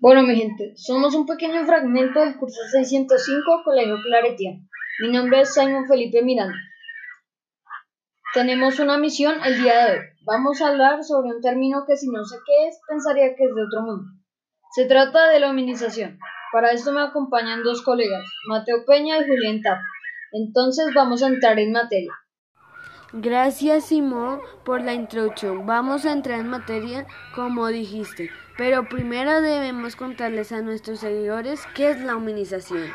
Bueno, mi gente, somos un pequeño fragmento del curso 605 Colegio Claretiano. Mi nombre es Simon Felipe Miranda. Tenemos una misión el día de hoy. Vamos a hablar sobre un término que si no sé qué es, pensaría que es de otro mundo. Se trata de la hominización. Para esto me acompañan dos colegas, Mateo Peña y Julián Tap. Entonces vamos a entrar en materia. Gracias Simón por la introducción. Vamos a entrar en materia como dijiste, pero primero debemos contarles a nuestros seguidores qué es la humanización.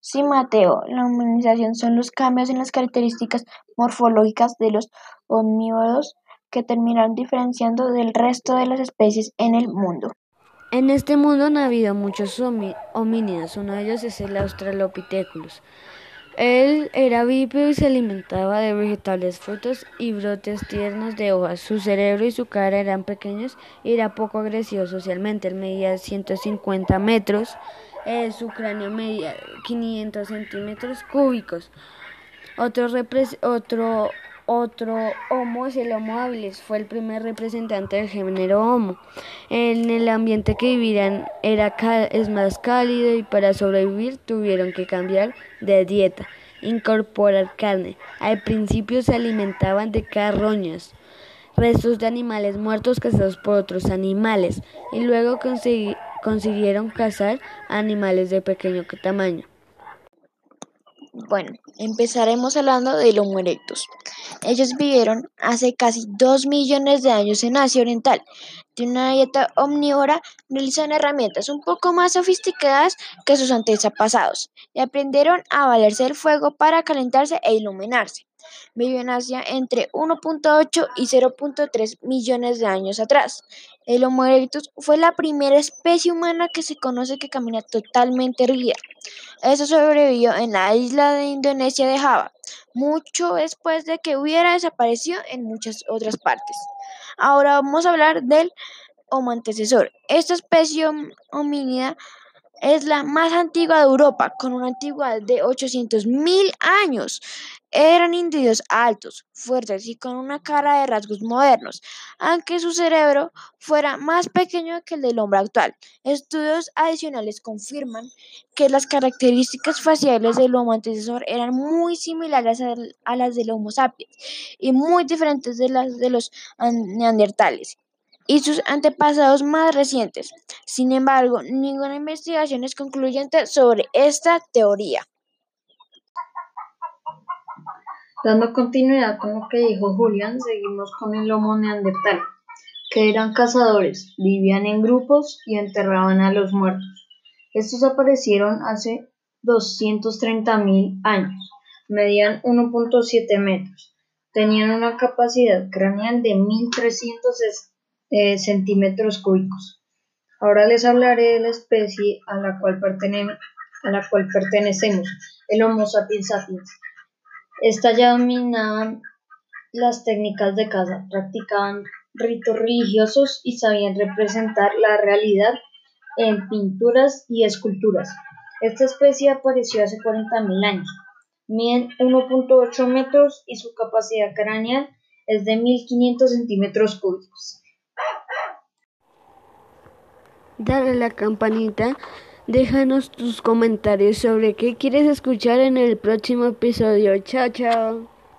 Sí, Mateo, la humanización son los cambios en las características morfológicas de los omnívoros que terminaron diferenciando del resto de las especies en el mundo. En este mundo han habido muchos homínidos, uno de ellos es el Australopithecus. Él era bípedo y se alimentaba de vegetales, frutos y brotes tiernos de hojas. Su cerebro y su cara eran pequeños y era poco agresivo socialmente. Él medía 150 metros, su cráneo medía 500 centímetros cúbicos. Otro, otro otro Homo es el Homo habilis, fue el primer representante del género Homo. En el ambiente que vivían era es más cálido y para sobrevivir tuvieron que cambiar de dieta, incorporar carne. Al principio se alimentaban de carroñas, restos de animales muertos cazados por otros animales y luego consiguieron cazar animales de pequeño tamaño. Bueno, empezaremos hablando del Homo erectus. Ellos vivieron hace casi dos millones de años en Asia Oriental. De una dieta omnívora, realizan herramientas un poco más sofisticadas que sus antepasados y aprendieron a valerse del fuego para calentarse e iluminarse. Vivió en Asia entre 1.8 y 0.3 millones de años atrás. El Homo erectus fue la primera especie humana que se conoce que camina totalmente erguida. Eso sobrevivió en la isla de Indonesia de Java, mucho después de que hubiera desaparecido en muchas otras partes. Ahora vamos a hablar del Homo antecesor. Esta especie homínida es la más antigua de Europa, con una antigüedad de 800.000 años. Eran individuos altos, fuertes y con una cara de rasgos modernos, aunque su cerebro fuera más pequeño que el del hombre actual. Estudios adicionales confirman que las características faciales del Homo antecesor eran muy similares a las del Homo sapiens y muy diferentes de las de los neandertales y sus antepasados más recientes. Sin embargo, ninguna investigación es concluyente sobre esta teoría. Dando continuidad con lo que dijo Julián, seguimos con el Homo neandertal, que eran cazadores, vivían en grupos y enterraban a los muertos. Estos aparecieron hace 230.000 años, medían 1.7 metros, tenían una capacidad craneal de 1300 centímetros cúbicos. Ahora les hablaré de la especie a la cual, a la cual pertenecemos, el Homo sapiens sapiens. Esta ya dominaban las técnicas de caza, practicaban ritos religiosos y sabían representar la realidad en pinturas y esculturas. Esta especie apareció hace 40.000 años. Miden 1.8 metros y su capacidad craneal es de 1.500 centímetros cúbicos. Dale la campanita Déjanos tus comentarios sobre qué quieres escuchar en el próximo episodio. Chao, chao.